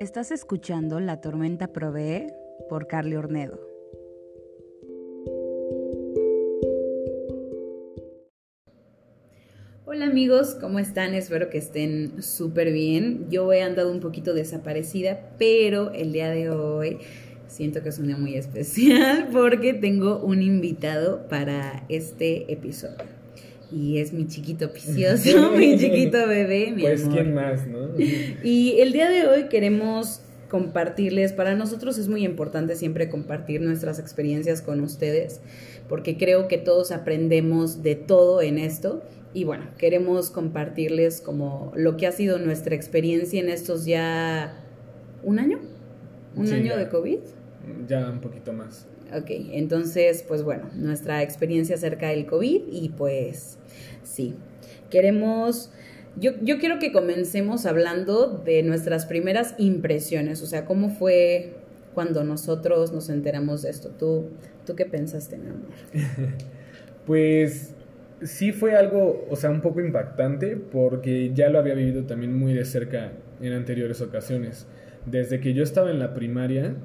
Estás escuchando La Tormenta Provee por Carly Ornedo. Hola amigos, ¿cómo están? Espero que estén súper bien. Yo he andado un poquito desaparecida, pero el día de hoy siento que es un día muy especial porque tengo un invitado para este episodio y es mi chiquito picioso, mi chiquito bebé, mi Pues quién más, ¿no? Y el día de hoy queremos compartirles, para nosotros es muy importante siempre compartir nuestras experiencias con ustedes, porque creo que todos aprendemos de todo en esto. Y bueno, queremos compartirles como lo que ha sido nuestra experiencia en estos ya un año, un año de COVID. Ya un poquito más. Ok, entonces, pues bueno, nuestra experiencia acerca del COVID y pues sí, queremos, yo, yo quiero que comencemos hablando de nuestras primeras impresiones, o sea, cómo fue cuando nosotros nos enteramos de esto. ¿Tú, tú qué pensaste, mi amor? pues sí fue algo, o sea, un poco impactante porque ya lo había vivido también muy de cerca en anteriores ocasiones. Desde que yo estaba en la primaria,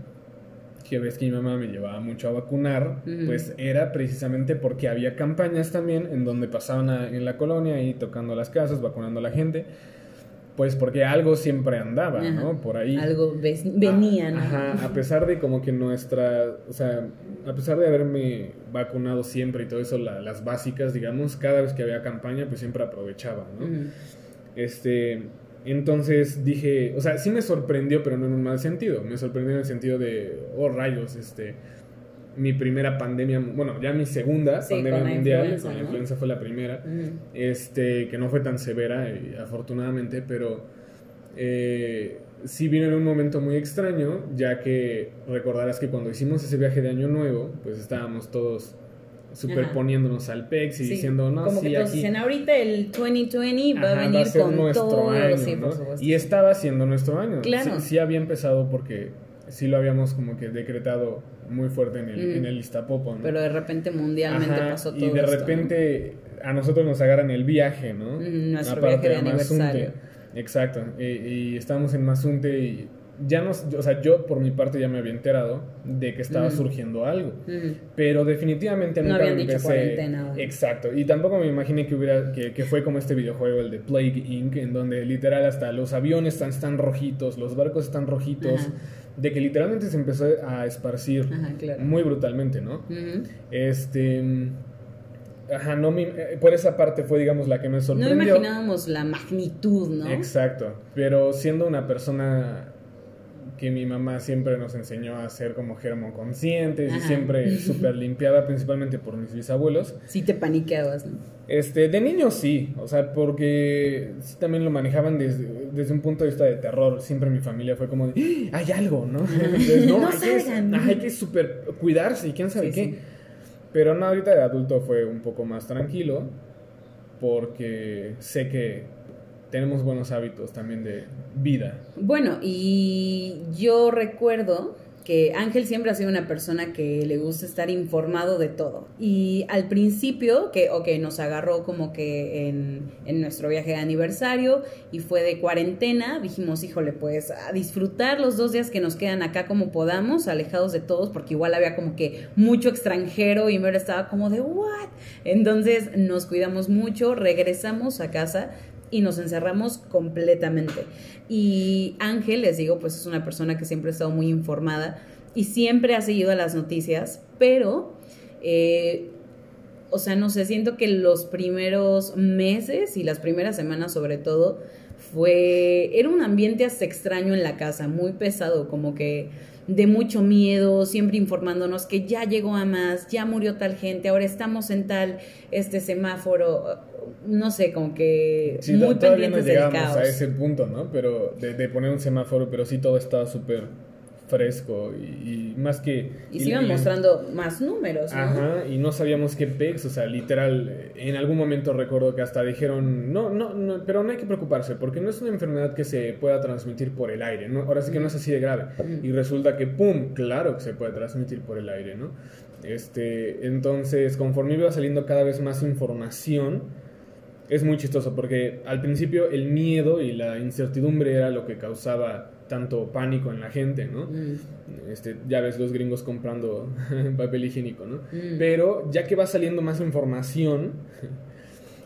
que ves que mi mamá me llevaba mucho a vacunar, pues era precisamente porque había campañas también en donde pasaban en la colonia y tocando las casas, vacunando a la gente. Pues porque algo siempre andaba, ¿no? Por ahí. Algo venía, ¿no? Ajá, a pesar de como que nuestra, o sea, a pesar de haberme vacunado siempre y todo eso, las básicas, digamos, cada vez que había campaña, pues siempre aprovechaba, ¿no? Este, entonces dije, o sea, sí me sorprendió, pero no en un mal sentido. Me sorprendió en el sentido de, oh rayos, este, mi primera pandemia, bueno, ya mi segunda pandemia mundial, la influenza fue la primera, este, que no fue tan severa, y, afortunadamente, pero eh, sí vino en un momento muy extraño, ya que recordarás que cuando hicimos ese viaje de Año Nuevo, pues estábamos todos superponiéndonos al PEX y diciendo, no, Como que todos dicen, ahorita el 2020 va a venir con nuestro todo. Año, Y estaba siendo nuestro año. Claro. Sí, había empezado porque sí lo habíamos como que decretado muy fuerte en el, mm. en el Pero de repente mundialmente pasó todo Y de repente a nosotros nos agarran el viaje, ¿no? Mm, nuestro viaje de aniversario. Exacto. Y, y estábamos en Mazunte y ya no, o sea, yo por mi parte ya me había enterado de que estaba surgiendo algo, pero definitivamente no nunca habían dicho cuarentena. Exacto, y tampoco me imaginé que hubiera que, que, fue como este videojuego el de Plague Inc en donde literal hasta los aviones están, están rojitos, los barcos están rojitos, de que literalmente se empezó a esparcir muy brutalmente, ¿no? Este Ajá, no me, eh, por esa parte fue, digamos, la que me sorprendió. No imaginábamos la magnitud, ¿no? Exacto, pero siendo una persona que mi mamá siempre nos enseñó a ser como germoconscientes y siempre súper limpiada, principalmente por mis bisabuelos. Sí te paniqueabas, ¿no? Este, de niño sí, o sea, porque sí también lo manejaban desde, desde un punto de vista de terror. Siempre mi familia fue como de, ¡Ah! hay algo, ¿no? no, hay, que, hay que super cuidarse y quién sabe qué. Pero no, ahorita de adulto fue un poco más tranquilo porque sé que tenemos buenos hábitos también de vida. Bueno, y yo recuerdo que Ángel siempre ha sido una persona que le gusta estar informado de todo. Y al principio, que ok, nos agarró como que en, en, nuestro viaje de aniversario y fue de cuarentena, dijimos, híjole, pues a disfrutar los dos días que nos quedan acá como podamos, alejados de todos, porque igual había como que mucho extranjero y me estaba como de, ¿what? Entonces nos cuidamos mucho, regresamos a casa, y nos encerramos completamente. Y Ángel, les digo, pues es una persona que siempre ha estado muy informada y siempre ha seguido las noticias, pero, eh, o sea, no sé, siento que los primeros meses y las primeras semanas sobre todo, fue, era un ambiente hasta extraño en la casa, muy pesado, como que de mucho miedo, siempre informándonos que ya llegó a más, ya murió tal gente, ahora estamos en tal este semáforo, no sé, como que muy pendientes no caos. a ese punto, ¿no? Pero de, de poner un semáforo, pero sí todo estaba súper fresco y, más que... Y se iban mostrando más números. ¿no? Ajá, y no sabíamos qué pex, o sea, literal, en algún momento recuerdo que hasta dijeron, no, no, no, pero no hay que preocuparse, porque no es una enfermedad que se pueda transmitir por el aire, ¿no? Ahora sí que no es así de grave. Y resulta que, ¡pum!, claro que se puede transmitir por el aire, ¿no? Este, entonces, conforme iba saliendo cada vez más información, es muy chistoso porque al principio el miedo y la incertidumbre era lo que causaba tanto pánico en la gente, ¿no? Mm. Este, ya ves los gringos comprando papel higiénico, ¿no? Mm. Pero ya que va saliendo más información,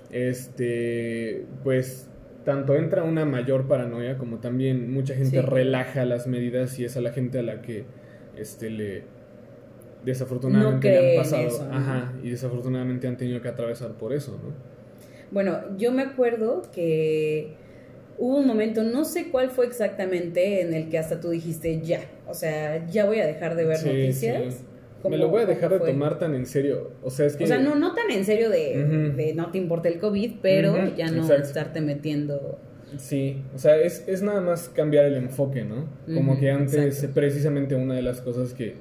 este, pues tanto entra una mayor paranoia como también mucha gente relaja las medidas y es a la gente a la que este le desafortunadamente le han pasado, ajá, y desafortunadamente han tenido que atravesar por eso, ¿no? Bueno, yo me acuerdo que hubo un momento, no sé cuál fue exactamente, en el que hasta tú dijiste ya, o sea, ya voy a dejar de ver noticias. Me lo voy a dejar de tomar tan en serio. O sea, es que... O sea, no, no tan en serio de, no te importa el COVID, pero ya no estarte metiendo... Sí, o sea, es, es, nada más cambiar el enfoque, ¿no? Como que antes, precisamente una de las cosas que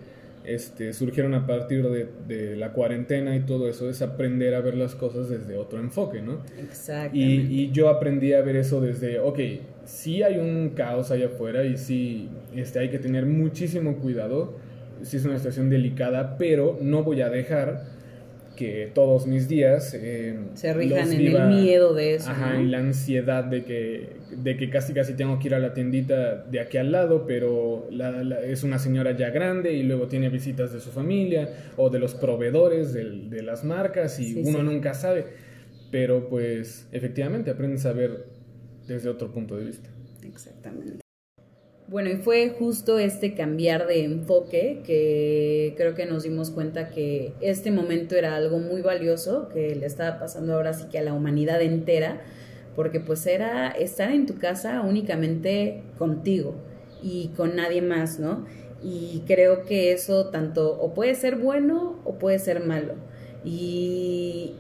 este, surgieron a partir de, de, la cuarentena y todo eso es aprender a ver las cosas desde otro enfoque, ¿no? Exacto. Y, y, yo aprendí a ver eso desde, ok, sí hay un caos allá afuera y sí este, hay que tener muchísimo cuidado, sí es una situación delicada, pero no voy a dejar que todos mis días eh, se rijan en el miedo de eso. Ajá, y la ansiedad de que, de que casi casi tengo que ir a la tiendita de aquí al lado, pero es una señora ya grande y luego tiene visitas de su familia o de los proveedores de, las marcas y uno nunca sabe. Pero pues efectivamente aprendes a ver desde otro punto de vista. Exactamente. Bueno, y fue justo este cambiar de enfoque que creo que nos dimos cuenta que este momento era algo muy valioso que le estaba pasando ahora sí que a la humanidad entera, porque pues era estar en tu casa únicamente contigo y con nadie más, ¿no? Y creo que eso tanto o puede ser bueno o puede ser malo. Y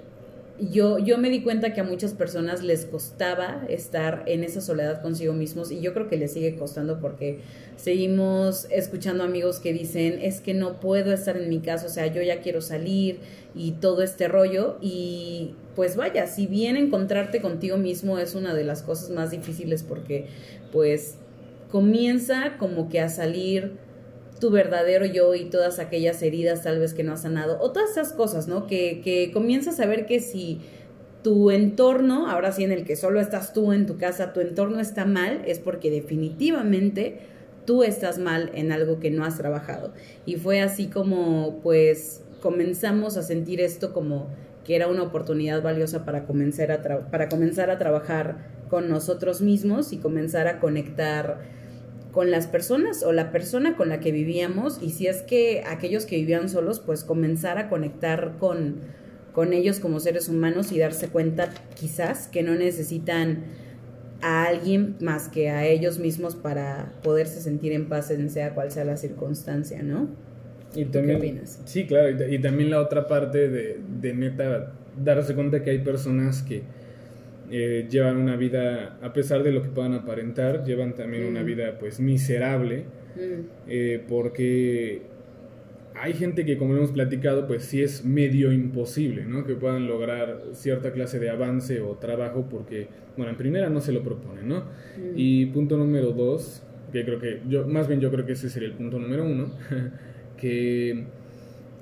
yo, yo me di cuenta que a muchas personas les costaba estar en esa soledad consigo mismos y yo creo que les sigue costando porque seguimos escuchando amigos que dicen es que no puedo estar en mi casa, o sea, yo ya quiero salir y todo este rollo y pues vaya, si bien encontrarte contigo mismo es una de las cosas más difíciles porque pues comienza como que a salir tu verdadero yo y todas aquellas heridas tal vez que no has sanado, o todas esas cosas, ¿no? Que, que comienzas a ver que si tu entorno, ahora sí en el que solo estás tú en tu casa, tu entorno está mal, es porque definitivamente tú estás mal en algo que no has trabajado. Y fue así como pues comenzamos a sentir esto como que era una oportunidad valiosa para comenzar a, para comenzar a trabajar con nosotros mismos y comenzar a conectar con las personas o la persona con la que vivíamos y si es que aquellos que vivían solos, pues comenzar a conectar con, con ellos como seres humanos y darse cuenta quizás que no necesitan a alguien más que a ellos mismos para poderse sentir en paz en sea cual sea la circunstancia, ¿no? Y también, ¿Qué opinas? Sí, claro, y, también la otra parte de, de neta darse cuenta que hay personas que eh, llevan una vida, a pesar de lo que puedan aparentar, llevan también una mm. vida pues miserable, mm. eh, porque hay gente que como hemos platicado pues sí es medio imposible, ¿no? Que puedan lograr cierta clase de avance o trabajo porque, bueno, en primera no se lo proponen, ¿no? Mm. Y punto número dos, que creo que yo, más bien yo creo que ese sería el punto número uno, que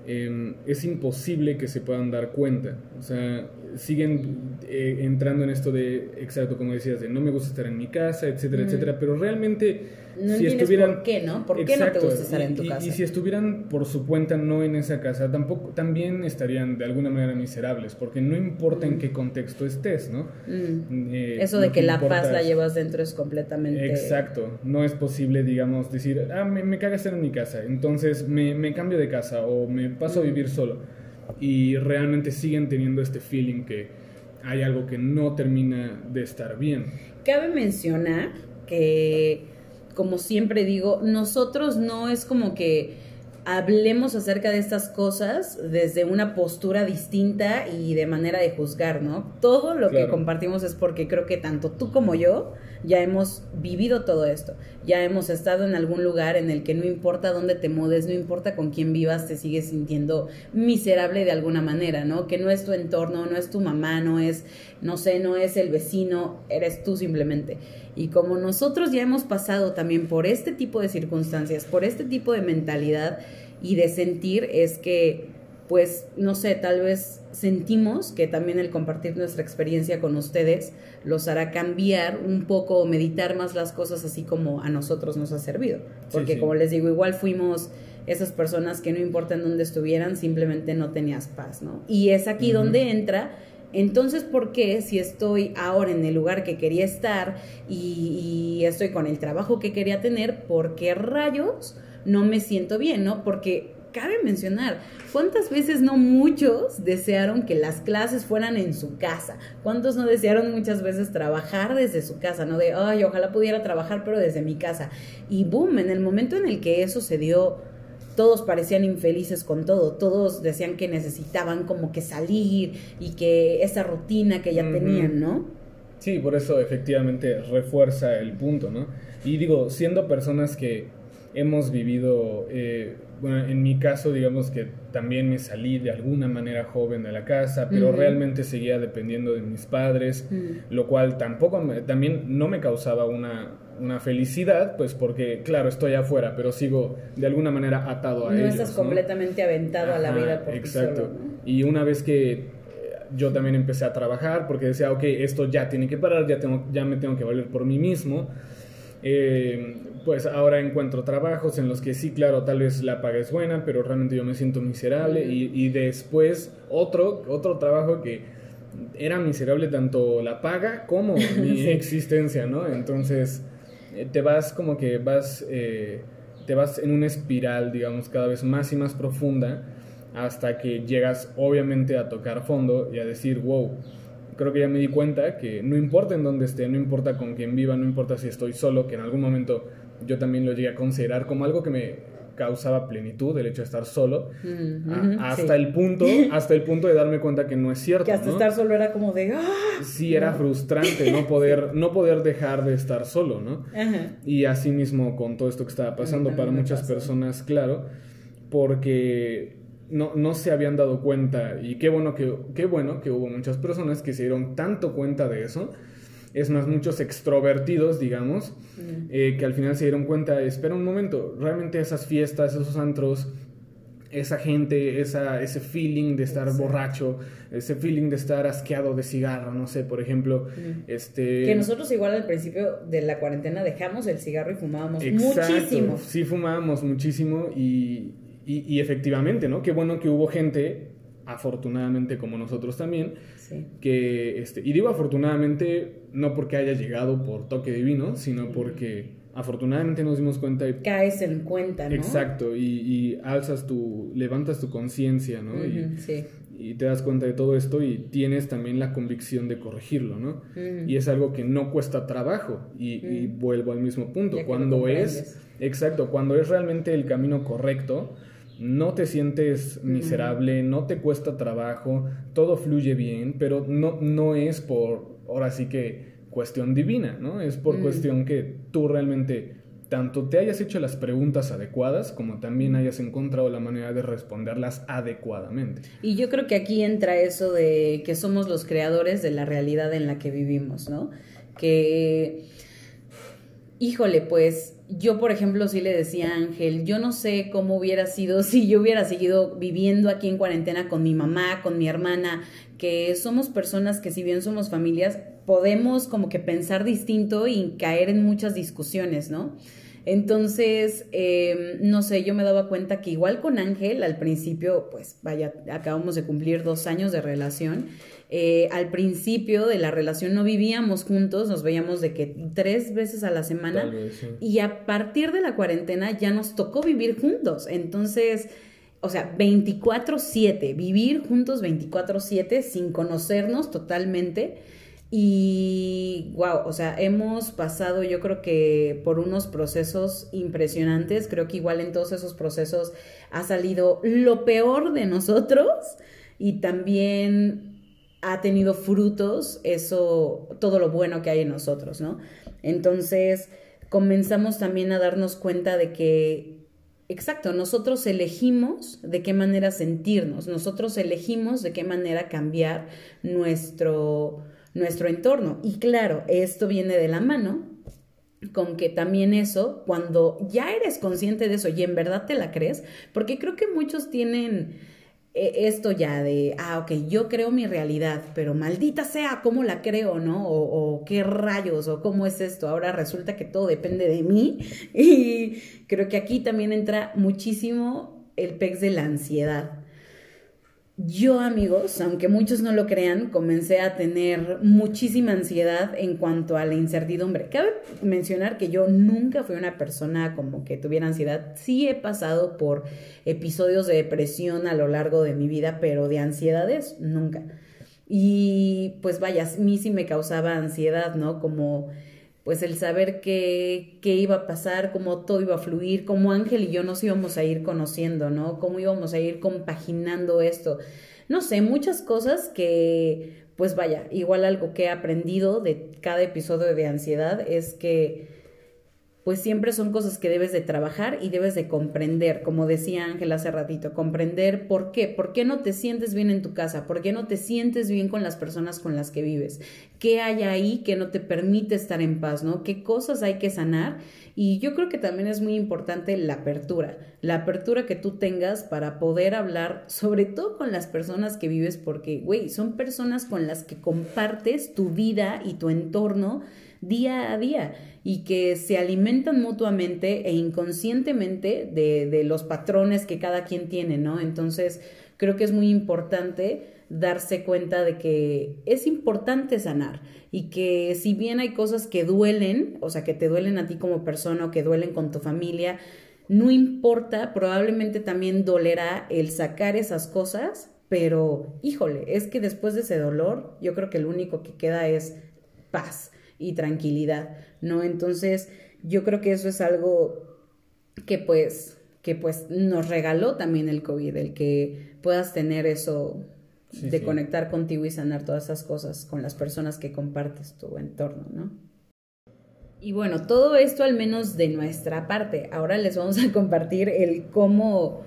em, es imposible que se puedan dar cuenta. O sea, siguen eh, entrando en esto de, exacto, como decías, de no me gusta estar en mi casa, etcétera, etcétera, pero realmente no si estuvieran... por qué, ¿no? ¿Por qué no te gusta estar en tu casa? Y, si estuvieran por su cuenta no en esa casa, tampoco, también estarían de alguna manera miserables, porque no importa en qué contexto estés, ¿no? Eh, Eso de que, la paz la llevas dentro es completamente... Exacto, no es posible, digamos, decir, ah, me, me caga estar en mi casa, entonces me, me cambio de casa o me paso a vivir solo y realmente siguen teniendo este feeling que hay algo que no termina de estar bien. Cabe mencionar que, como siempre digo, nosotros no es como que hablemos acerca de estas cosas desde una postura distinta y de manera de juzgar, ¿no? Todo lo que compartimos es porque creo que tanto tú como yo ya hemos vivido todo esto, ya hemos estado en algún lugar en el que no importa dónde te mudes, no importa con quién vivas, te sigues sintiendo miserable de alguna manera, ¿no? Que no es tu entorno, no es tu mamá, no es, no sé, no es el vecino, eres tú simplemente. Y como nosotros ya hemos pasado también por este tipo de circunstancias, por este tipo de mentalidad y de sentir, es que pues no sé, tal vez sentimos que también el compartir nuestra experiencia con ustedes los hará cambiar un poco, meditar más las cosas así como a nosotros nos ha servido. Porque como les digo, igual fuimos esas personas que no importa en dónde estuvieran, simplemente no tenías paz, ¿no? Y es aquí donde entra entonces, ¿por qué si estoy ahora en el lugar que quería estar y, y, estoy con el trabajo que quería tener, por qué rayos no me siento bien, ¿no? Porque cabe mencionar, ¿cuántas veces no muchos desearon que las clases fueran en su casa? ¿Cuántos no desearon muchas veces trabajar desde su casa? ¿No? De, ay, ojalá pudiera trabajar, pero desde mi casa. Y boom, en el momento en el que eso se dio, todos parecían infelices con todo, todos decían que necesitaban como que salir y que esa rutina que ya tenían, ¿no? Sí, por eso efectivamente refuerza el punto, ¿no? Y digo, siendo personas que hemos vivido, eh, bueno, en mi caso, digamos que también me salí de alguna manera joven de la casa, pero realmente seguía dependiendo de mis padres, lo cual tampoco, también no me causaba una, una felicidad, pues porque, claro, estoy afuera, pero sigo de alguna manera atado a ellos. no estás completamente aventado a la vida por Exacto. Y una vez que eh, yo también empecé a trabajar porque decía, ok, esto ya tiene que parar, ya, tengo, ya me tengo que valer por mí mismo. Eh, pues ahora encuentro trabajos en los que sí, claro, tal vez la paga es buena, pero realmente yo me siento miserable y, después otro, otro trabajo que era miserable tanto la paga como mi existencia, ¿no? Entonces eh, te vas como que vas, eh, te vas en una espiral, digamos, cada vez más y más profunda hasta que llegas obviamente a tocar fondo y a decir, wow, creo que ya me di cuenta que no importa en dónde esté, no importa con quién viva, no importa si estoy solo, que en algún momento yo también lo llegué a considerar como algo que me causaba plenitud el hecho de estar solo hasta el punto hasta el punto de darme cuenta que no es cierto que hasta estar solo era como de ¡Ah! sí era frustrante no poder no poder dejar de estar solo no y así mismo con todo esto que estaba pasando para muchas personas claro porque no, no se habían dado cuenta. Y qué bueno que qué bueno que hubo muchas personas que se dieron tanto cuenta de eso. Es más, muchos extrovertidos, digamos, eh, que al final se dieron cuenta, espera un momento, realmente esas fiestas, esos antros, esa gente, esa, ese feeling de estar borracho, ese feeling de estar asqueado de cigarro, no sé, por ejemplo, este... Que nosotros igual al principio de la cuarentena dejamos el cigarro y fumábamos muchísimo. Sí, fumábamos muchísimo y, y, efectivamente, ¿no? Qué bueno que hubo gente, afortunadamente como nosotros también, que, este, y digo afortunadamente, no porque haya llegado por toque divino, sino porque afortunadamente nos dimos cuenta y... Caes en cuenta, ¿no? Exacto, y, alzas tu, levantas tu conciencia, ¿no? y, y, te das cuenta de todo esto y tienes también la convicción de corregirlo, ¿no? Y es algo que no cuesta trabajo, y, vuelvo al mismo punto, cuando es... Exacto, cuando es realmente el camino correcto, no te sientes miserable, no te cuesta trabajo, todo fluye bien, pero no, no es por, ahora sí que, cuestión divina, ¿no? Es por cuestión que tú realmente tanto te hayas hecho las preguntas adecuadas como también hayas encontrado la manera de responderlas adecuadamente. Y yo creo que aquí entra eso de que somos los creadores de la realidad en la que vivimos, ¿no? Que, híjole, pues yo, por ejemplo, sí le decía a Ángel, yo no sé cómo hubiera sido si yo hubiera seguido viviendo aquí en cuarentena con mi mamá, con mi hermana, que somos personas que si bien somos familias, podemos como que pensar distinto y caer en muchas discusiones, ¿no? Entonces, em, no sé, yo me daba cuenta que igual con Ángel, al principio, pues vaya, acabamos de cumplir dos años de relación eh, al principio de la relación no vivíamos juntos, nos veíamos de que tres veces a la semana y a partir de la cuarentena ya nos tocó vivir juntos. Entonces, o sea, 24/7, vivir juntos 24/7 sin conocernos totalmente. Y wow, o sea, hemos pasado yo creo que por unos procesos impresionantes, creo que igual en todos esos procesos ha salido lo peor de nosotros y también ha tenido frutos eso, todo lo bueno que hay en nosotros, ¿no? Entonces comenzamos también a darnos cuenta de que, exacto, nosotros elegimos de qué manera sentirnos, nosotros elegimos de qué manera cambiar nuestro, nuestro entorno. Y claro, esto viene de la mano con que también eso, cuando ya eres consciente de eso y en verdad te la crees, porque creo que muchos tienen e, esto ya de, ah, ok, yo creo mi realidad, pero maldita sea, ¿cómo la creo, no? O, o, qué rayos, o cómo es esto. Ahora resulta que todo depende de mí. Y creo que aquí también entra muchísimo el pex de la ansiedad. Yo, amigos, aunque muchos no lo crean, comencé a tener muchísima ansiedad en cuanto a la incertidumbre. Cabe mencionar que yo nunca fui una persona como que tuviera ansiedad. Sí he pasado por episodios de depresión a lo largo de mi vida, pero de ansiedades nunca. Y pues vaya, a mí sí me causaba ansiedad, ¿no? Como pues el saber qué, qué iba a pasar, cómo todo iba a fluir, cómo Ángel y yo nos íbamos a ir conociendo, ¿no? Cómo íbamos a ir compaginando esto. No sé, muchas cosas que, pues vaya, igual algo que he aprendido de cada episodio de ansiedad es que pues siempre son cosas que debes de trabajar y debes de comprender, como decía Ángel hace ratito, comprender por qué, por qué no te sientes bien en tu casa, por qué no te sientes bien con las personas con las que vives, qué hay ahí que no te permite estar en paz, ¿no? ¿Qué cosas hay que sanar? Y yo creo que también es muy importante la apertura, la apertura que tú tengas para poder hablar, sobre todo con las personas que vives, porque, güey, son personas con las que compartes tu vida y tu entorno día a día y que se alimentan mutuamente e inconscientemente de, de los patrones que cada quien tiene, ¿no? Entonces, creo que es muy importante darse cuenta de que es importante sanar y que si bien hay cosas que duelen, o sea, que te duelen a ti como persona o que duelen con tu familia, no importa, probablemente también dolerá el sacar esas cosas, pero híjole, es que después de ese dolor, yo creo que lo único que queda es paz y tranquilidad, ¿no? Entonces, yo creo que eso es algo que pues que pues nos regaló también el COVID, el que puedas tener eso de conectar contigo y sanar todas esas cosas con las personas que compartes tu entorno, ¿no? Y bueno, todo esto al menos de nuestra parte. Ahora les vamos a compartir el cómo,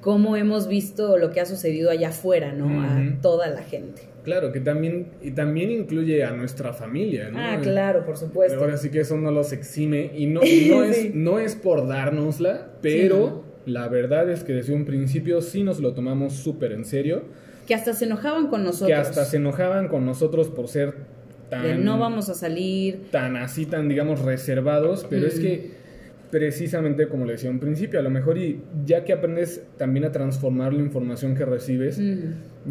cómo hemos visto lo que ha sucedido allá afuera, ¿no? A toda la gente. Claro, que también, y también incluye a nuestra familia, ¿no? Ah, claro, por supuesto. Ahora sí que eso no los exime y no, no, es, no es por dárnosla, pero la verdad es que desde un principio sí nos lo tomamos súper en serio. Que hasta se enojaban con nosotros. Que hasta se enojaban con nosotros por ser tan... no vamos a salir. Tan así, tan digamos reservados, pero es que precisamente como le decía un principio, a lo mejor y ya que aprendes también a transformar la información que recibes,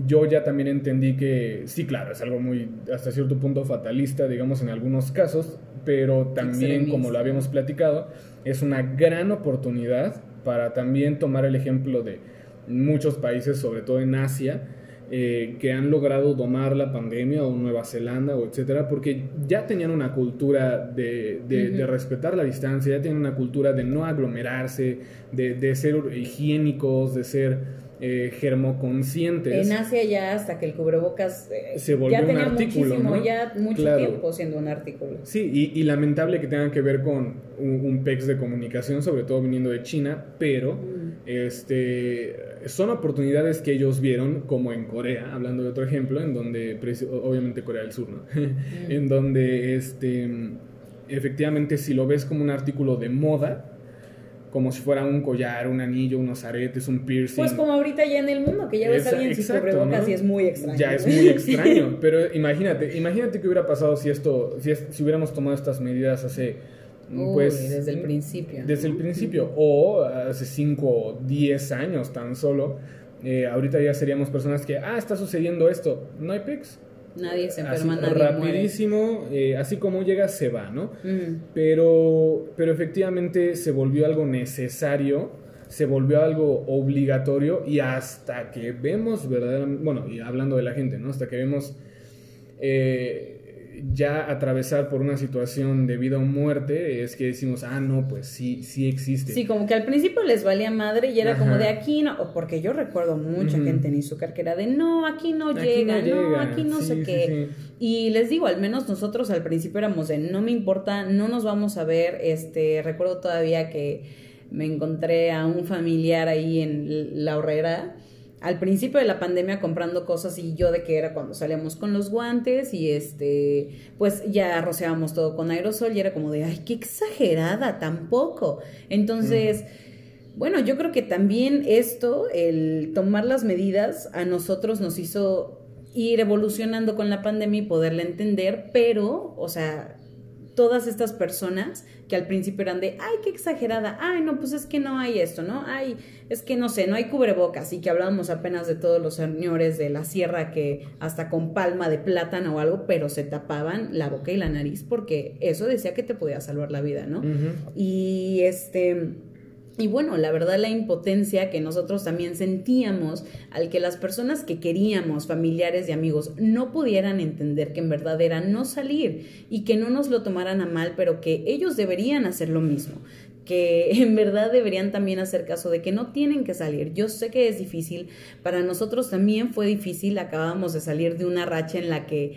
yo ya también entendí que sí, claro, es algo muy hasta cierto punto fatalista, digamos, en algunos casos, pero también, como lo habíamos platicado, es una gran oportunidad para también tomar el ejemplo de muchos países, sobre todo en Asia, eh, que han logrado domar la pandemia, o Nueva Zelanda, o etcétera, porque ya tenían una cultura de, de, respetar la distancia, ya tienen una cultura de no aglomerarse, de, de ser higiénicos, de ser eh, germoconscientes. En Asia ya hasta que el cubrebocas eh, se volvió ya tenía un artículo, ya mucho tiempo siendo un artículo. Sí, y, lamentable que tengan que ver con un, PEX de comunicación, sobre todo viniendo de China, pero mm. Este son oportunidades que ellos vieron, como en Corea, hablando de otro ejemplo, en donde, obviamente Corea del Sur, ¿no? En donde este efectivamente si lo ves como un artículo de moda, como si fuera un collar, un anillo, unos aretes, un piercing. Pues como ahorita ya en el mundo, que ya ves a alguien sin cubrebocas y es muy extraño. Ya es muy extraño, pero imagínate, imagínate qué hubiera pasado si esto, si, si hubiéramos tomado estas medidas hace... pues, desde el principio. Desde el principio, o hace 5 o 10 años tan solo, eh, ahorita ya seríamos personas que, ah, está sucediendo esto, no hay pics Nadie se enferma, nadie Rapidísimo, eh, así como llega, se va, ¿no? Pero, pero efectivamente se volvió algo necesario, se volvió algo obligatorio y hasta que vemos verdaderamente, bueno, y hablando de la gente, ¿no? Hasta que vemos... Eh, ya atravesar por una situación de vida o muerte, es que decimos, ah, no, pues sí, sí existe. Sí, como que al principio les valía madre y era como de aquí no, o porque yo recuerdo mucha gente en Izúcar que era de no, aquí no llega, no, aquí no sé qué. Y les digo, al menos nosotros al principio éramos de no me importa, no nos vamos a ver, este, recuerdo todavía que me encontré a un familiar ahí en la horrera al principio de la pandemia comprando cosas y yo de que era cuando salíamos con los guantes y este, pues ya rociábamos todo con aerosol y era como de, ay, qué exagerada, tampoco. Entonces, bueno, yo creo que también esto, el tomar las medidas, a nosotros nos hizo ir evolucionando con la pandemia y poderla entender, pero, o sea, todas estas personas que al principio eran de, ay, qué exagerada, ay, no, pues es que no hay esto, ¿no? Ay, es que no sé, no hay cubrebocas y que hablábamos apenas de todos los señores de la sierra que hasta con palma de plátano o algo, pero se tapaban la boca y la nariz porque eso decía que te podía salvar la vida, ¿no? Y este y bueno, la verdad la impotencia que nosotros también sentíamos al que las personas que queríamos, familiares y amigos, no pudieran entender que en verdad era no salir y que no nos lo tomaran a mal, pero que ellos deberían hacer lo mismo, que en verdad deberían también hacer caso de que no tienen que salir. Yo sé que es difícil, para nosotros también fue difícil, acabamos de salir de una racha en la que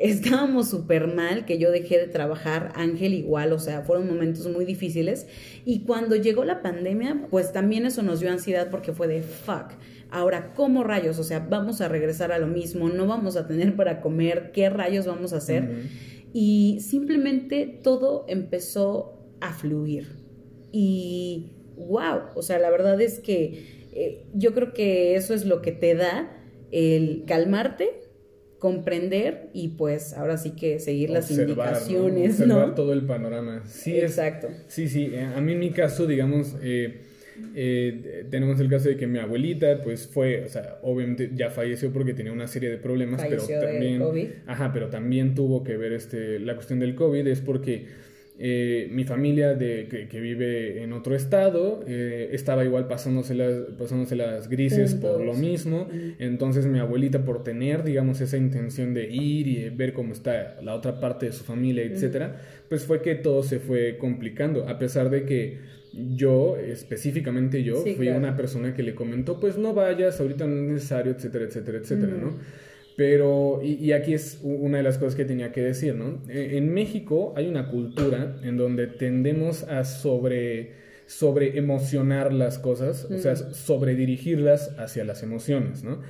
estábamos súper mal, que yo dejé de trabajar, Ángel igual, o sea, fueron momentos muy difíciles. Y cuando llegó la pandemia, pues también eso nos dio ansiedad porque fue de fuck. Ahora, ¿cómo rayos? O sea, vamos a regresar a lo mismo, no vamos a tener para comer, ¿qué rayos vamos a hacer? Y simplemente todo empezó a fluir. Y wow, o sea, la verdad es que eh, yo creo que eso es lo que te da el calmarte comprender y pues ahora sí que seguir las indicaciones, ¿no? Observar todo el panorama. Sí, exacto. sí, sí. Eh, a mí en mi caso, digamos, eh, eh, tenemos el caso de que mi abuelita, pues fue, o sea, obviamente ya falleció porque tenía una serie de problemas, pero también, COVID. ajá, pero también tuvo que ver este, la cuestión del COVID, es porque eh, mi familia de, que, vive en otro estado eh, estaba igual pasándose las, pasándose las grises por lo mismo. Entonces mi abuelita por tener, digamos, esa intención de ir y ver cómo está la otra parte de su familia, etcétera, pues fue que todo se fue complicando. A pesar de que yo, específicamente yo, fui una persona que le comentó, pues no vayas, ahorita no es necesario, etcétera, etcétera, etcétera, ¿no? Pero, y, aquí es una de las cosas que tenía que decir, ¿no? E, en México hay una cultura en donde tendemos a sobre, sobre emocionar las cosas, o sea, sobre dirigirlas hacia las emociones, ¿no?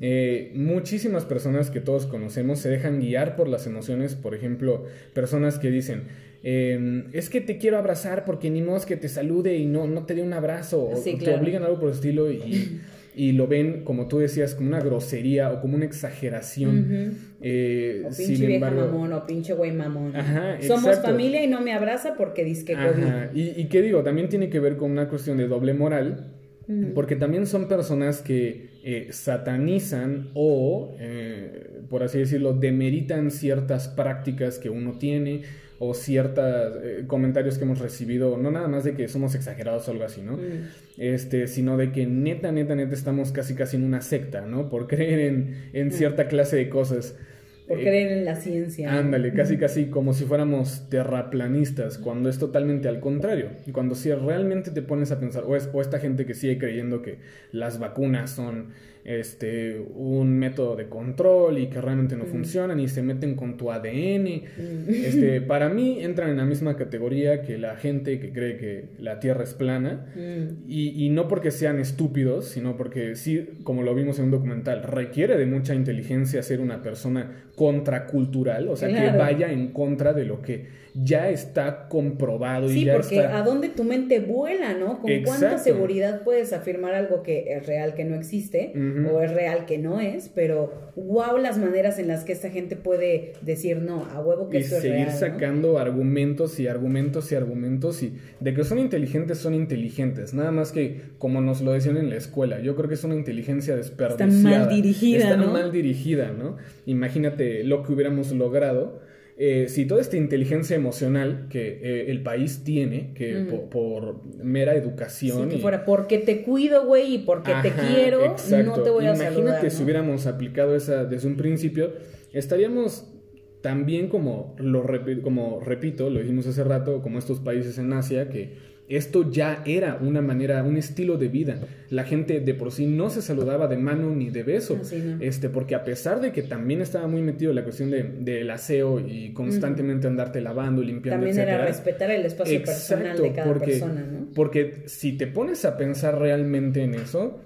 Eh, muchísimas personas que todos conocemos se dejan guiar por las emociones, por ejemplo, personas que dicen, em, es que te quiero abrazar porque ni modo que te salude y no, no te dé un abrazo, o te obligan a algo por el estilo y y lo ven, como tú decías, como una grosería o como una exageración. Eh, o pinche vieja mamón o pinche güey mamón. Ajá, Somos familia y no me abraza porque dice que Ajá. Y, y qué digo, también tiene que ver con una cuestión de doble moral. Porque también son personas que eh, satanizan o, eh, por así decirlo, demeritan ciertas prácticas que uno tiene o ciertos eh, comentarios que hemos recibido, no nada más de que somos exagerados o algo así, ¿no? Mm. Este, sino de que neta, neta, neta estamos casi casi en una secta, ¿no? Por creer en, en mm. cierta clase de cosas. Por creer en la ciencia. Ándale, casi casi como si fuéramos terraplanistas, cuando es totalmente al contrario. Y cuando si realmente te pones a pensar, o, es, o esta gente que sigue creyendo que las vacunas son este, un método de control y que realmente no mm. funcionan y se meten con tu ADN. Mm. Este, para mí entran en la misma categoría que la gente que cree que la Tierra es plana mm. y, y, no porque sean estúpidos, sino porque sí, como lo vimos en un documental, requiere de mucha inteligencia ser una persona contracultural, o sea, que vaya en contra de lo que ya está comprobado y ya porque a dónde tu mente vuela, ¿no? Con cuánta seguridad puedes afirmar algo que es real que no existe o es real que no es, pero wow las maneras en las que esta gente puede decir no, a huevo que eso es real. Y seguir sacando argumentos y argumentos y argumentos y de que son inteligentes, son inteligentes, nada más que como nos lo decían en la escuela, yo creo que es una inteligencia desperdiciada. Está mal dirigida, Está mal dirigida, ¿no? Imagínate lo que hubiéramos logrado eh, si toda esta inteligencia emocional que eh, el país tiene, que por, mera educación. Si fuera porque te cuido, güey, y porque te quiero, no te voy a Imagínate si hubiéramos aplicado esa desde un principio, estaríamos también como, lo, como repito, lo dijimos hace rato, como estos países en Asia que esto ya era una manera, un estilo de vida. La gente de por sí no se saludaba de mano ni de beso. este, porque a pesar de que también estaba muy metido en la cuestión del de, aseo y constantemente andarte lavando, limpiando, También era respetar el espacio personal de cada persona, ¿no? Porque si te pones a pensar realmente en eso,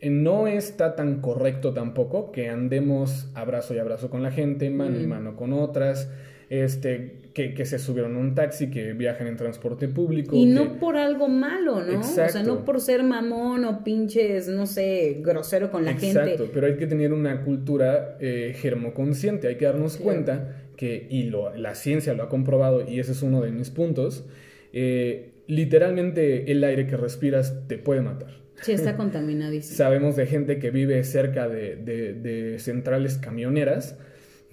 eh, no está tan correcto tampoco que andemos abrazo y abrazo con la gente, mano y mano con otras este, que, se subieron a un taxi, que viajan en transporte público. Y no por algo malo, ¿no? Exacto. O sea, no por ser mamón o pinches, no sé, grosero con la gente. Exacto, pero hay que tener una cultura eh, germoconsciente, hay que darnos cuenta que, y lo, la ciencia lo ha comprobado, y ese es uno de mis puntos, eh, literalmente el aire que respiras te puede matar. Sí, está contaminadísimo. Sabemos de gente que vive cerca de, de centrales camioneras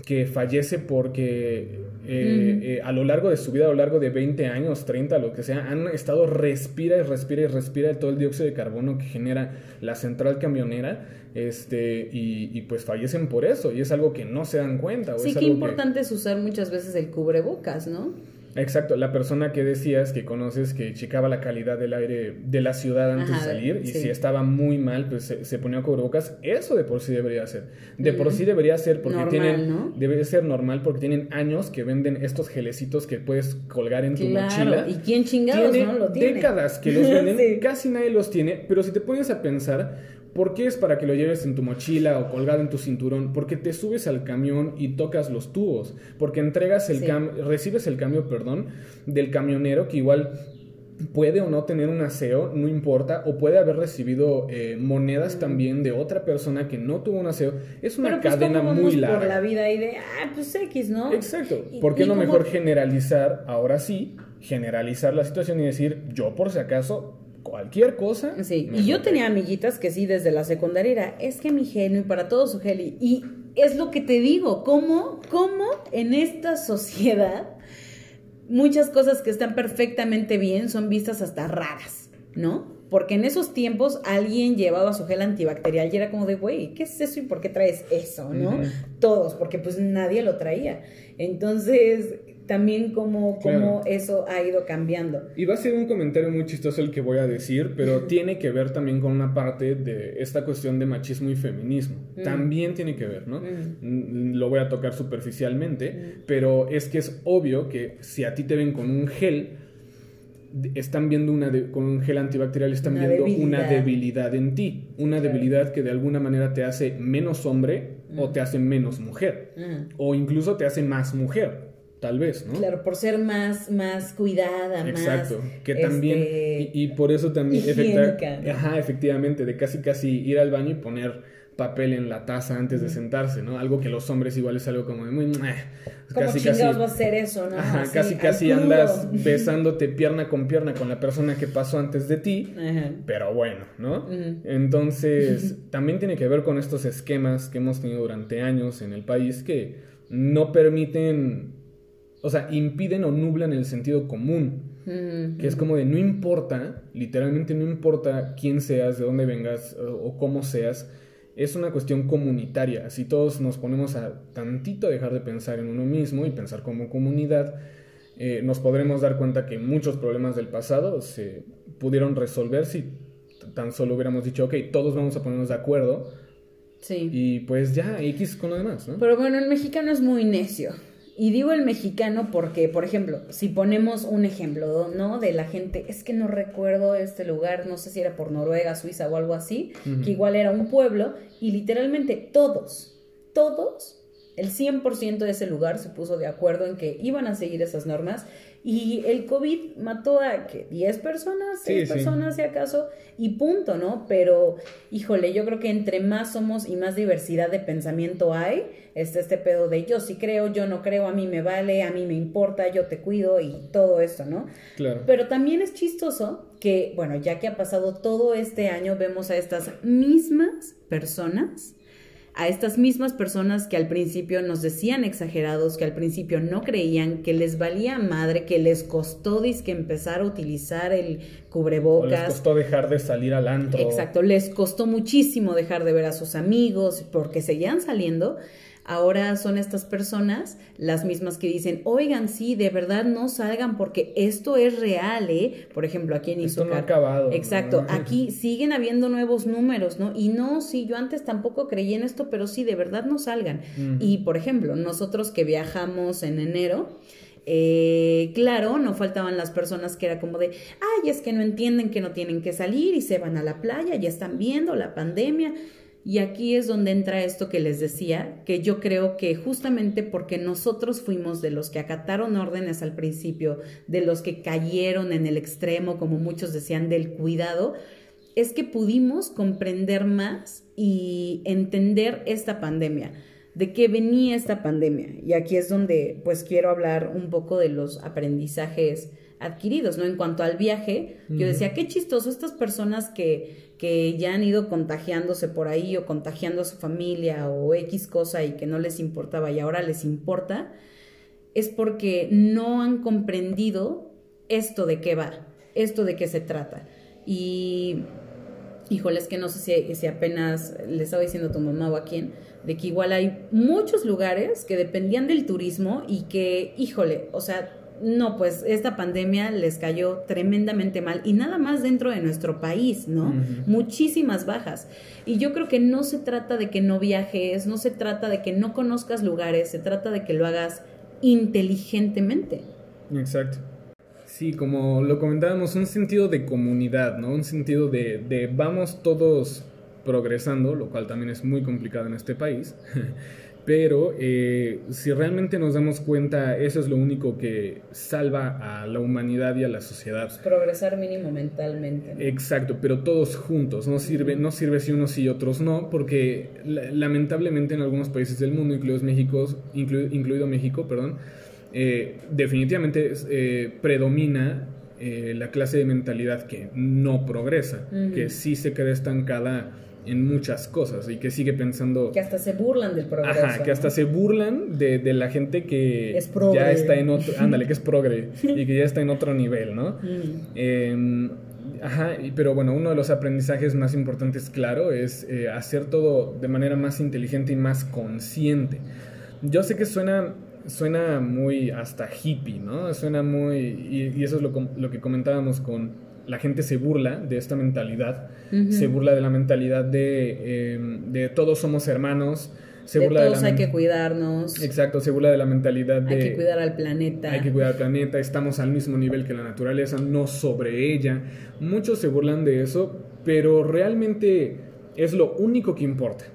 que fallece porque eh, eh, a lo largo de su vida, a lo largo de 20 años, 30, lo que sea, han estado respira y respira y respira todo el dióxido de carbono que genera la central camionera este y, pues fallecen por eso y es algo que no se dan cuenta. sí, qué importante es usar muchas veces el cubrebocas, ¿no? Exacto, la persona que decías que conoces que checaba la calidad del aire de la ciudad antes de salir y si estaba muy mal, pues se, se, ponía cubrebocas, eso de por sí debería ser. De por sí debería ser porque tienen ¿no? debe ser normal porque tienen años que venden estos gelecitos que puedes colgar en tu mochila. ¿Y quién chingados no lo tiene? Décadas que los venden, casi nadie los tiene, pero si te pones a pensar, ¿Por qué es para que lo lleves en tu mochila o colgado en tu cinturón? Porque te subes al camión y tocas los tubos. Porque entregas el recibes el cambio, perdón, del camionero que igual puede o no tener un aseo, no importa, o puede haber recibido eh, monedas también de otra persona que no tuvo un aseo. Es una pues, cadena muy larga. por la vida y de, ah, pues X, ¿no? Exacto. ¿Por qué no mejor generalizar, ahora sí, generalizar la situación y decir, yo por si acaso cualquier cosa. Sí, y yo tenía amiguitas que sí, desde la secundaria era, es que mi genio y para todo su geli. Y es lo que te digo, ¿cómo, cómo en esta sociedad muchas cosas que están perfectamente bien son vistas hasta raras, ¿no? Porque en esos tiempos alguien llevaba su gel antibacterial y era como de, güey, ¿qué es eso y por qué traes eso, no? Todos, porque pues nadie lo traía. Entonces, también cómo, eso ha ido cambiando. Y va a ser un comentario muy chistoso el que voy a decir, pero tiene que ver también con una parte de esta cuestión de machismo y feminismo. También tiene que ver, ¿no? Lo voy a tocar superficialmente, pero es que es obvio que si a ti te ven con un gel, están viendo una con un gel antibacterial, están viendo una debilidad. en ti, una debilidad que de alguna manera te hace menos hombre o te hace menos mujer, o incluso te hace más mujer tal vez, ¿no? Claro, por ser más, más cuidada, Exacto, que también, este, y, por eso también, ajá, efectivamente, de casi casi ir al baño y poner papel en la taza antes de sentarse, ¿no? Algo que los hombres igual es algo como de muy... casi, casi, va a ser eso, ¿no? Ajá, casi casi andas besándote pierna con pierna con la persona que pasó antes de ti, pero bueno, ¿no? Entonces, también tiene que ver con estos esquemas que hemos tenido durante años en el país que no permiten o sea, impiden o nublan el sentido común. Que es como de no importa, literalmente no importa quién seas, de dónde vengas o, cómo seas, es una cuestión comunitaria. Si todos nos ponemos a tantito dejar de pensar en uno mismo y pensar como comunidad, eh, nos podremos dar cuenta que muchos problemas del pasado se pudieron resolver si tan solo hubiéramos dicho, ok, todos vamos a ponernos de acuerdo. Sí. Y pues ya, X con lo demás, ¿no? Pero bueno, el mexicano es muy necio. Y digo el mexicano porque, por ejemplo, si ponemos un ejemplo, ¿no? De la gente, es que no recuerdo este lugar, no sé si era por Noruega, Suiza o algo así, que igual era un pueblo, y literalmente todos, todos, el 100% de ese lugar se puso de acuerdo en que iban a seguir esas normas y el COVID mató a que 10 personas, 6 personas si acaso, y punto, ¿no? Pero, híjole, yo creo que entre más somos y más diversidad de pensamiento hay, este, este pedo de yo sí creo, yo no creo, a mí me vale, a mí me importa, yo te cuido y todo esto, ¿no? Claro. Pero también es chistoso que, bueno, ya que ha pasado todo este año, vemos a estas mismas personas a estas mismas personas que al principio nos decían exagerados, que al principio no creían, que les valía madre, que les costó que empezar a utilizar el cubrebocas. les costó dejar de salir al antro. Exacto, les costó muchísimo dejar de ver a sus amigos porque seguían saliendo ahora son estas personas las mismas que dicen, oigan, sí, de verdad no salgan porque esto es real, ¿eh? Por ejemplo, aquí en Esto no ha acabado. Exacto, aquí siguen habiendo nuevos números, ¿no? Y no, sí, yo antes tampoco creí en esto, pero sí, de verdad no salgan. Y, por ejemplo, nosotros que viajamos en enero, eh, claro, no faltaban las personas que era como de, ay, es que no entienden que no tienen que salir y se van a la playa, ya están viendo la pandemia. Y aquí es donde entra esto que les decía, que yo creo que justamente porque nosotros fuimos de los que acataron órdenes al principio, de los que cayeron en el extremo, como muchos decían, del cuidado, es que pudimos comprender más y entender esta pandemia, de qué venía esta pandemia. Y aquí es donde pues quiero hablar un poco de los aprendizajes adquiridos, ¿no? En cuanto al viaje, yo decía, qué chistoso estas personas que, que ya han ido contagiándose por ahí o contagiando a su familia o X cosa y que no les importaba y ahora les importa, es porque no han comprendido esto de qué va, esto de qué se trata. Y, híjole, es que no sé si, si apenas le estaba diciendo a tu mamá o a quién, de que igual hay muchos lugares que dependían del turismo y que, híjole, o sea, no, pues esta pandemia les cayó tremendamente mal y nada más dentro de nuestro país, ¿no? Muchísimas bajas. Y yo creo que no se trata de que no viajes, no se trata de que no conozcas lugares, se trata de que lo hagas inteligentemente. Exacto. Sí, como lo comentábamos, un sentido de comunidad, ¿no? Un sentido de, de vamos todos progresando, lo cual también es muy complicado en este país. Pero eh, si realmente nos damos cuenta, eso es lo único que salva a la humanidad y a la sociedad. Pues progresar mínimo mentalmente. Exacto, pero todos juntos. No sirve, no sirve si unos y otros no, porque lamentablemente en algunos países del mundo, incluidos México, incluido México, perdón, eh, definitivamente eh, predomina la clase de mentalidad que no progresa, que sí se queda estancada en muchas cosas y que sigue pensando... Que hasta se burlan del progreso. Ajá, que hasta se burlan de, de, la gente que ya está en otro... Ándale, que es progre y que ya está en otro nivel, ¿no? Mm. Em, ajá, pero bueno, uno de los aprendizajes más importantes, claro, es eh, hacer todo de manera más inteligente y más consciente. Yo sé que suena suena muy hasta hippie, ¿no? Suena muy... Y, y eso es lo, lo que comentábamos con la gente se burla de esta mentalidad, se burla de la mentalidad de, em, de todos somos hermanos, se de burla todos hay que cuidarnos. Exacto, se burla de la mentalidad de... Hay que cuidar al planeta. Hay que cuidar al planeta, estamos al mismo nivel que la naturaleza, no sobre ella. Muchos se burlan de eso, pero realmente es lo único que importa.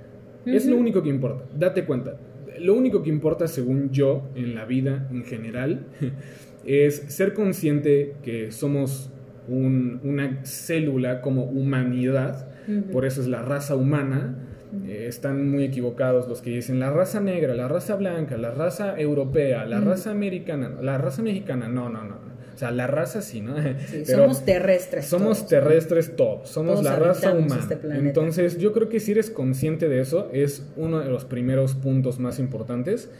Es lo único que importa, date cuenta. Lo único que importa, según yo, en la vida en general, es ser consciente que somos una célula como humanidad, por eso es la raza humana. Eh, están muy equivocados los que dicen la raza negra, la raza blanca, la raza europea, la raza americana, la raza mexicana. No, no, no. O sea, la raza sí, ¿no? somos terrestres. Somos terrestres todos, somos la raza humana. Este Entonces, yo creo que si eres consciente de eso, es uno de los primeros puntos más importantes.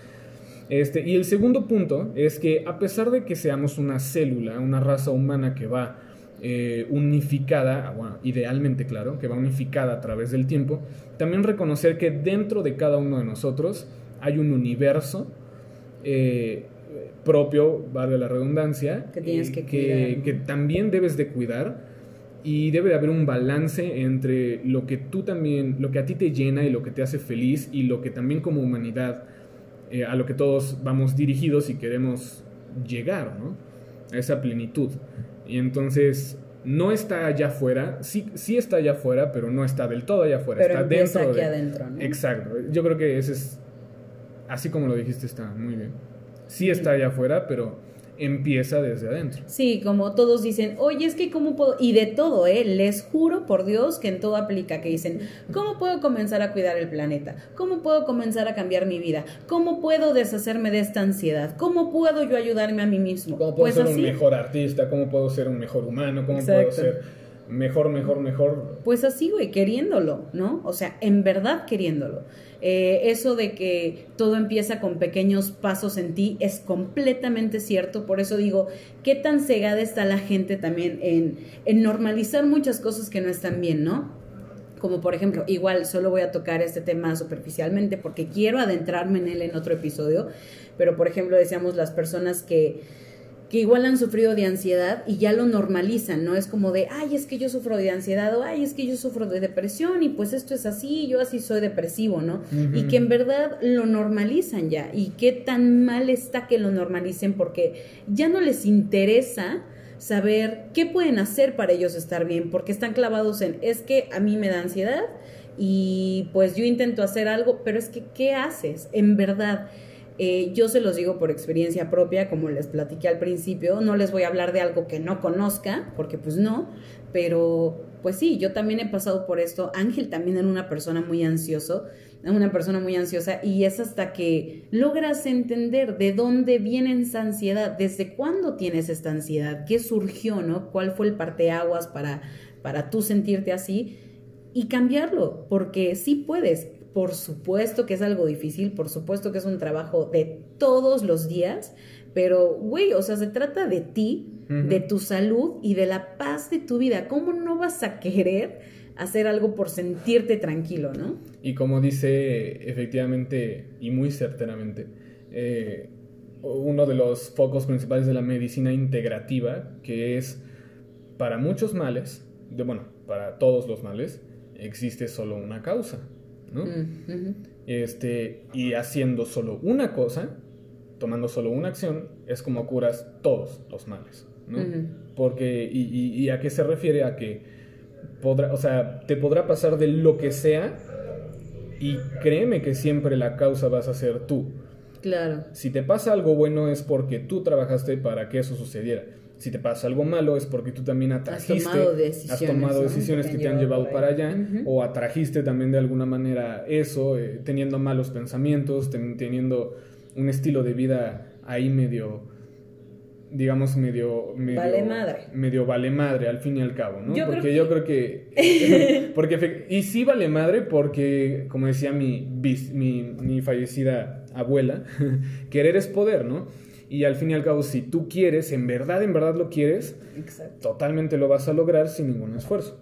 Este, y el segundo punto es que a pesar de que seamos una célula, una raza humana que va eh, unificada, bueno, idealmente claro, que va unificada a través del tiempo, también reconocer que dentro de cada uno de nosotros hay un universo eh, propio, vale la redundancia, que, tienes que, que, también debes de cuidar y debe de haber un balance entre lo que tú también, lo que a ti te llena y lo que te hace feliz y lo que también como humanidad, eh, a lo que todos vamos dirigidos y queremos llegar, ¿no? A esa plenitud. Y entonces no está allá afuera, sí, sí está allá afuera, pero no está del todo allá afuera, está dentro. aquí adentro, ¿no? Exacto. Yo creo que ese es, así como lo dijiste, está muy bien. Sí está allá afuera, pero empieza desde adentro. Sí, como todos dicen, oye, es que cómo puedo, y de todo, ¿eh? Les juro por Dios que en todo aplica, que dicen, ¿cómo puedo comenzar a cuidar el planeta? ¿Cómo puedo comenzar a cambiar mi vida? ¿Cómo puedo deshacerme de esta ansiedad? ¿Cómo puedo yo ayudarme a mí mismo? ¿Cómo puedo pues ser un mejor artista? ¿Cómo puedo ser un mejor humano? ¿Cómo puedo ser mejor, mejor, mejor? Pues así, güey, queriéndolo, ¿no? O sea, en verdad queriéndolo. Eh, eso de que todo empieza con pequeños pasos en ti es completamente cierto. Por eso digo, ¿qué tan cegada está la gente también en, en normalizar muchas cosas que no están bien, ¿no? Como por ejemplo, igual solo voy a tocar este tema superficialmente porque quiero adentrarme en él en otro episodio, pero por ejemplo decíamos las personas que que igual han sufrido de ansiedad y ya lo normalizan, ¿no? Es como de, ay, es que yo sufro de ansiedad o ay, es que yo sufro de depresión y pues esto es así, yo así soy depresivo, ¿no? Y que en verdad lo normalizan ya y qué tan mal está que lo normalicen porque ya no les interesa saber qué pueden hacer para ellos estar bien, porque están clavados en, es que a mí me da ansiedad y pues yo intento hacer algo, pero es que, ¿qué haces? En verdad. Eh, yo se los digo por experiencia propia, como les platiqué al principio, no les voy a hablar de algo que no conozca, porque pues no, pero pues sí, yo también he pasado por esto. Ángel también era una persona muy ansioso, una persona muy ansiosa, y es hasta que logras entender de dónde viene esa ansiedad, desde cuándo tienes esta ansiedad, qué surgió, ¿no? ¿Cuál fue el parteaguas para, para tú sentirte así? Y cambiarlo, porque sí puedes, por supuesto que es algo difícil, por supuesto que es un trabajo de todos los días, pero, güey, o sea, se trata de ti, de tu salud y de la paz de tu vida. ¿Cómo no vas a querer hacer algo por sentirte tranquilo, no? Y como dice efectivamente y muy certeramente, eh, uno de los focos principales de la medicina integrativa, que es para muchos males, de, bueno, para todos los males, existe solo una causa. Este, y haciendo solo una cosa, tomando solo una acción, es como curas todos los males, Porque, y, a qué se refiere? A que podrá, o sea, te podrá pasar de lo que sea y créeme que siempre la causa vas a ser tú. Claro. Si te pasa algo bueno es porque tú trabajaste para que eso sucediera si te pasa algo malo es porque tú también atrajiste, has tomado decisiones, que te han llevado para allá, o atrajiste también de alguna manera eso, eh, teniendo malos pensamientos, teniendo un estilo de vida ahí medio, digamos, medio... medio vale madre. Medio vale madre, al fin y al cabo, ¿no? porque yo creo que... porque, y sí vale madre porque, como decía mi, mi, mi fallecida abuela, querer es poder, ¿no? Y al fin y al cabo, si tú quieres, en verdad, en verdad lo quieres, totalmente lo vas a lograr sin ningún esfuerzo.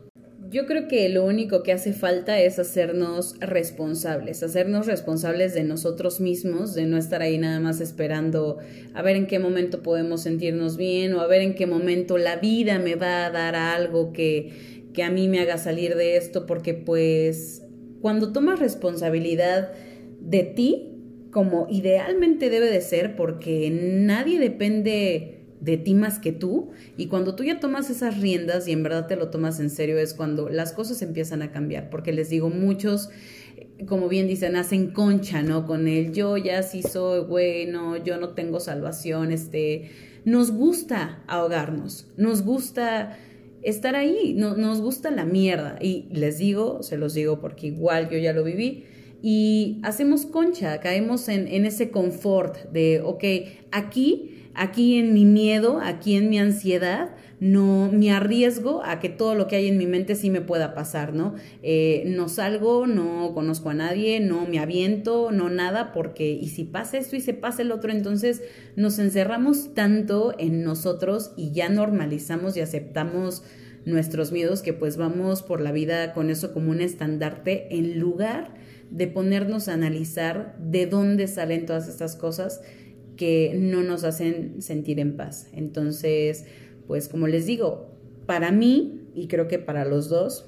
Yo creo que lo único que hace falta es hacernos responsables, hacernos responsables de nosotros mismos, de no estar ahí nada más esperando a ver en qué momento podemos sentirnos bien o a ver en qué momento la vida me va a dar algo que, que a mí me haga salir de esto, porque pues cuando tomas responsabilidad de ti, como idealmente debe de ser, porque nadie depende de ti más que tú. Y cuando tú ya tomas esas riendas y en verdad te lo tomas en serio, es cuando las cosas empiezan a cambiar. Porque les digo, muchos, como bien dicen, hacen concha, ¿no? Con el yo ya sí soy bueno, yo no tengo salvación, este. Nos gusta ahogarnos, nos gusta estar ahí, no, nos gusta la mierda. Y les digo, se los digo porque igual yo ya lo viví y hacemos concha, caemos en, ese confort de, ok, aquí, aquí en mi miedo, aquí en mi ansiedad, no me arriesgo a que todo lo que hay en mi mente sí me pueda pasar, ¿no? Eh, no salgo, no conozco a nadie, no me aviento, no nada, porque y si pasa esto y se pasa el otro, entonces nos encerramos tanto en nosotros y ya normalizamos y aceptamos nuestros miedos que pues vamos por la vida con eso como un estandarte en lugar de ponernos a analizar de dónde salen todas estas cosas que no nos hacen sentir en paz. Entonces, pues como les digo, para mí, y creo que para los dos,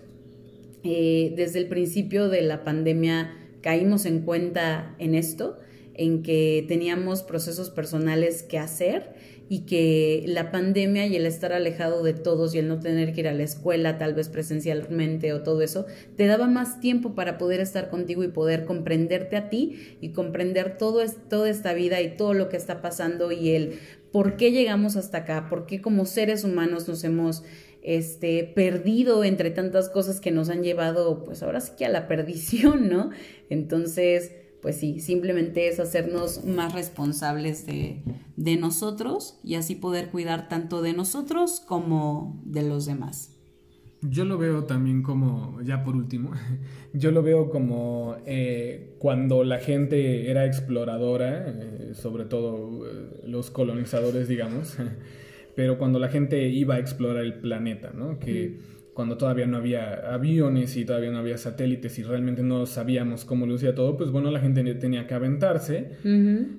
eh, desde el principio de la pandemia caímos en cuenta en esto, en que teníamos procesos personales que hacer y que la pandemia y el estar alejado de todos y el no tener que ir a la escuela tal vez presencialmente o todo eso, te daba más tiempo para poder estar contigo y poder comprenderte a ti y comprender todo toda esta vida y todo lo que está pasando y el por qué llegamos hasta acá, por qué como seres humanos nos hemos este, perdido entre tantas cosas que nos han llevado, pues ahora sí que a la perdición, ¿no? Entonces, pues sí, simplemente es hacernos más responsables de, de nosotros y así poder cuidar tanto de nosotros como de los demás. Yo lo veo también como, ya por último, yo lo veo como eh, cuando la gente era exploradora, eh, sobre todo eh, los colonizadores, digamos, pero cuando la gente iba a explorar el planeta, ¿no? Que cuando todavía no había aviones y todavía no había satélites y realmente no sabíamos cómo lucía todo, pues bueno, la gente tenía que aventarse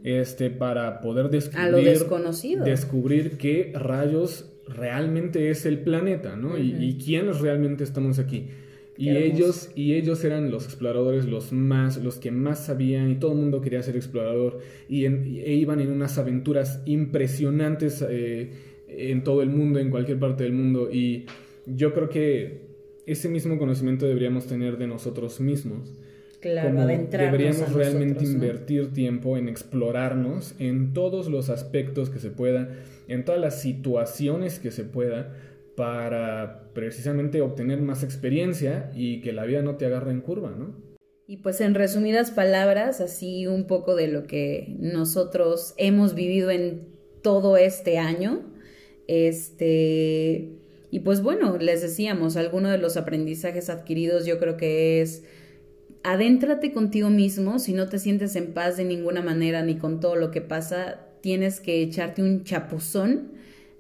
este, para poder descubrir, descubrir qué rayos realmente es el planeta, ¿no? y, y, quiénes realmente estamos aquí. y ellos, y ellos eran los exploradores los más, los que más sabían y todo el mundo quería ser explorador. Y, e iban en unas aventuras impresionantes eh, en todo el mundo, en cualquier parte del mundo. Y yo creo que ese mismo conocimiento deberíamos tener de nosotros mismos. Claro, Como deberíamos realmente invertir tiempo en explorarnos en todos los aspectos que se pueda, en todas las situaciones que se pueda, para precisamente obtener más experiencia y que la vida no te agarre en curva, ¿no? Y pues en resumidas palabras, así un poco de lo que nosotros hemos vivido en todo este año. Este, y pues bueno, les decíamos, alguno de los aprendizajes adquiridos yo creo que es adéntrate contigo mismo, si no te sientes en paz de ninguna manera ni con todo lo que pasa, tienes que echarte un chapuzón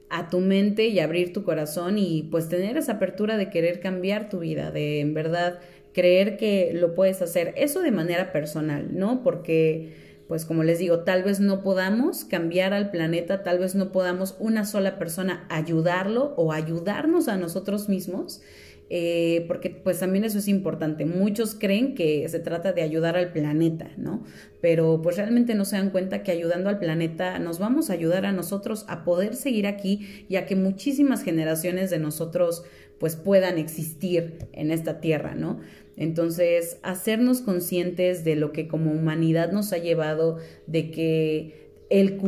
a tu mente y abrir tu corazón y pues tener esa apertura de querer cambiar tu vida, de en verdad creer que lo puedes hacer, eso de manera personal, ¿no? Porque pues como les digo, tal vez no podamos cambiar al planeta, tal vez no podamos una sola persona ayudarlo o ayudarnos a nosotros mismos, eh, porque pues también eso es importante. Muchos creen que se trata de ayudar al planeta, ¿no? Pero pues realmente no se dan cuenta que ayudando al planeta nos vamos a ayudar a nosotros a poder seguir aquí y a que muchísimas generaciones de nosotros pues puedan existir en esta tierra, ¿no? Entonces, hacernos conscientes de lo que como humanidad nos ha llevado, de que el,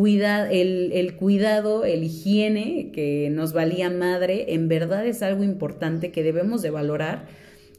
el, el, cuidado, el higiene que nos valía madre, en verdad es algo importante que debemos de valorar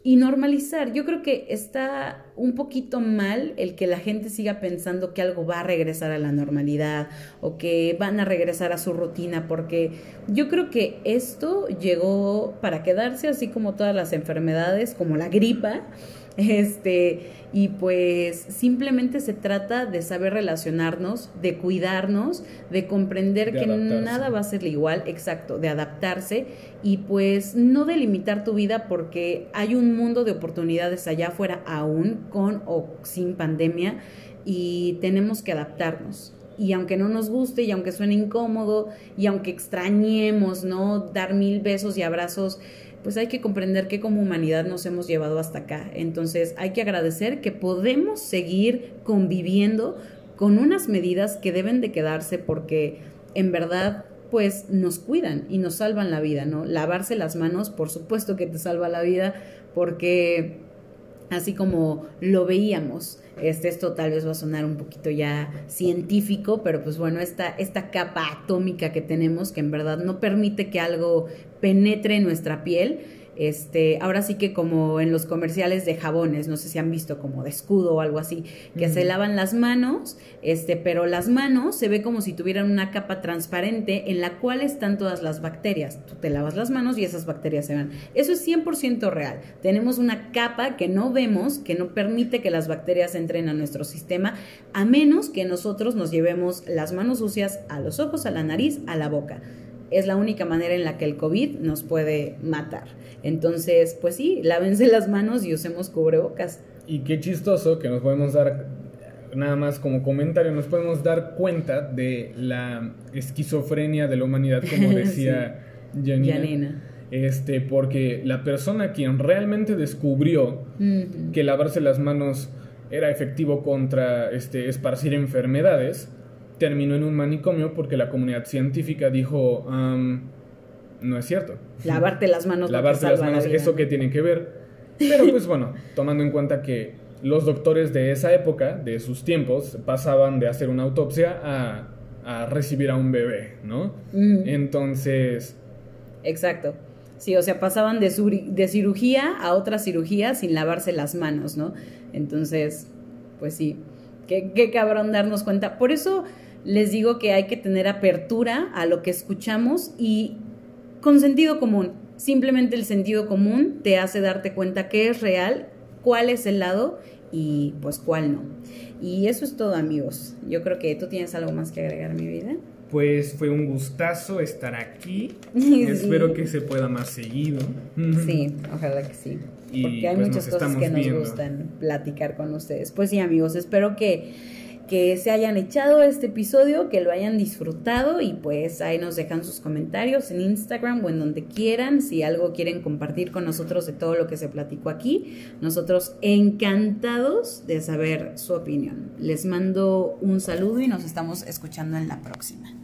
y normalizar. Yo creo que está un poquito mal el que la gente siga pensando que algo va a regresar a la normalidad o que van a regresar a su rutina, porque yo creo que esto llegó para quedarse, así como todas las enfermedades, como la gripa. Este, y pues simplemente se trata de saber relacionarnos, de cuidarnos, de comprender De que adaptarse. nada va a ser igual, exacto, de adaptarse y pues no delimitar tu vida porque hay un mundo de oportunidades allá afuera aún con o sin pandemia y tenemos que adaptarnos. Y aunque no nos guste y aunque suene incómodo y aunque extrañemos, ¿no? Dar mil besos y abrazos, pues hay que comprender que como humanidad nos hemos llevado hasta acá. Entonces hay que agradecer que podemos seguir conviviendo con unas medidas que deben de quedarse porque en verdad pues nos cuidan y nos salvan la vida, ¿no? Lavarse las manos, por supuesto que te salva la vida porque así como lo veíamos, este, esto tal vez va a sonar un poquito ya científico, pero pues bueno, esta, esta capa atómica que tenemos que en verdad no permite que algo penetre en nuestra piel. Este, ahora sí que como en los comerciales de jabones, no sé si han visto como de escudo o algo así, que se lavan las manos, este, pero las manos se ve como si tuvieran una capa transparente en la cual están todas las bacterias. Tú te lavas las manos y esas bacterias se van. Eso es 100% real. Tenemos una capa que no vemos, que no permite que las bacterias entren a nuestro sistema, a menos que nosotros nos llevemos las manos sucias a los ojos, a la nariz, a la boca es la única manera en la que el COVID nos puede matar. Entonces, pues sí, lávense las manos y usemos cubrebocas. Y qué chistoso que nos podemos dar, nada más como comentario, nos podemos dar cuenta de la esquizofrenia de la humanidad, como decía Janina. Yanina. Este, porque la persona quien realmente descubrió que lavarse las manos era efectivo contra este, esparcir enfermedades, terminó en un manicomio porque la comunidad científica dijo, "Am, no es cierto. Lavarte las manos. no te Lavarse las la manos. ¿eso qué tiene que ver? Pero pues bueno, tomando en cuenta que los doctores de esa época, de sus tiempos, pasaban de hacer una autopsia a, a recibir a un bebé, ¿no? Entonces, Exacto. Sí, o sea, pasaban de, de cirugía a otra cirugía sin lavarse las manos, ¿no? Entonces, pues sí, qué, qué cabrón darnos cuenta. Por eso les digo que hay que tener apertura a lo que escuchamos y con sentido común. Simplemente el sentido común te hace darte cuenta qué es real, cuál es el lado y pues cuál no. Y eso es todo, amigos. Yo creo que tú tienes algo más que agregar, mi vida. pues fue un gustazo estar aquí. Sí. Espero que se pueda más seguido. Sí, ojalá que sí. Y, Porque hay pues, muchas cosas que nos viendo. gustan platicar con ustedes. Pues sí, amigos, espero que, que se hayan echado este episodio, que lo hayan disfrutado y pues ahí nos dejan sus comentarios en Instagram o en donde quieran. Si algo quieren compartir con nosotros de todo lo que se platicó aquí, nosotros encantados de saber su opinión. Les mando un saludo y nos estamos escuchando en la próxima.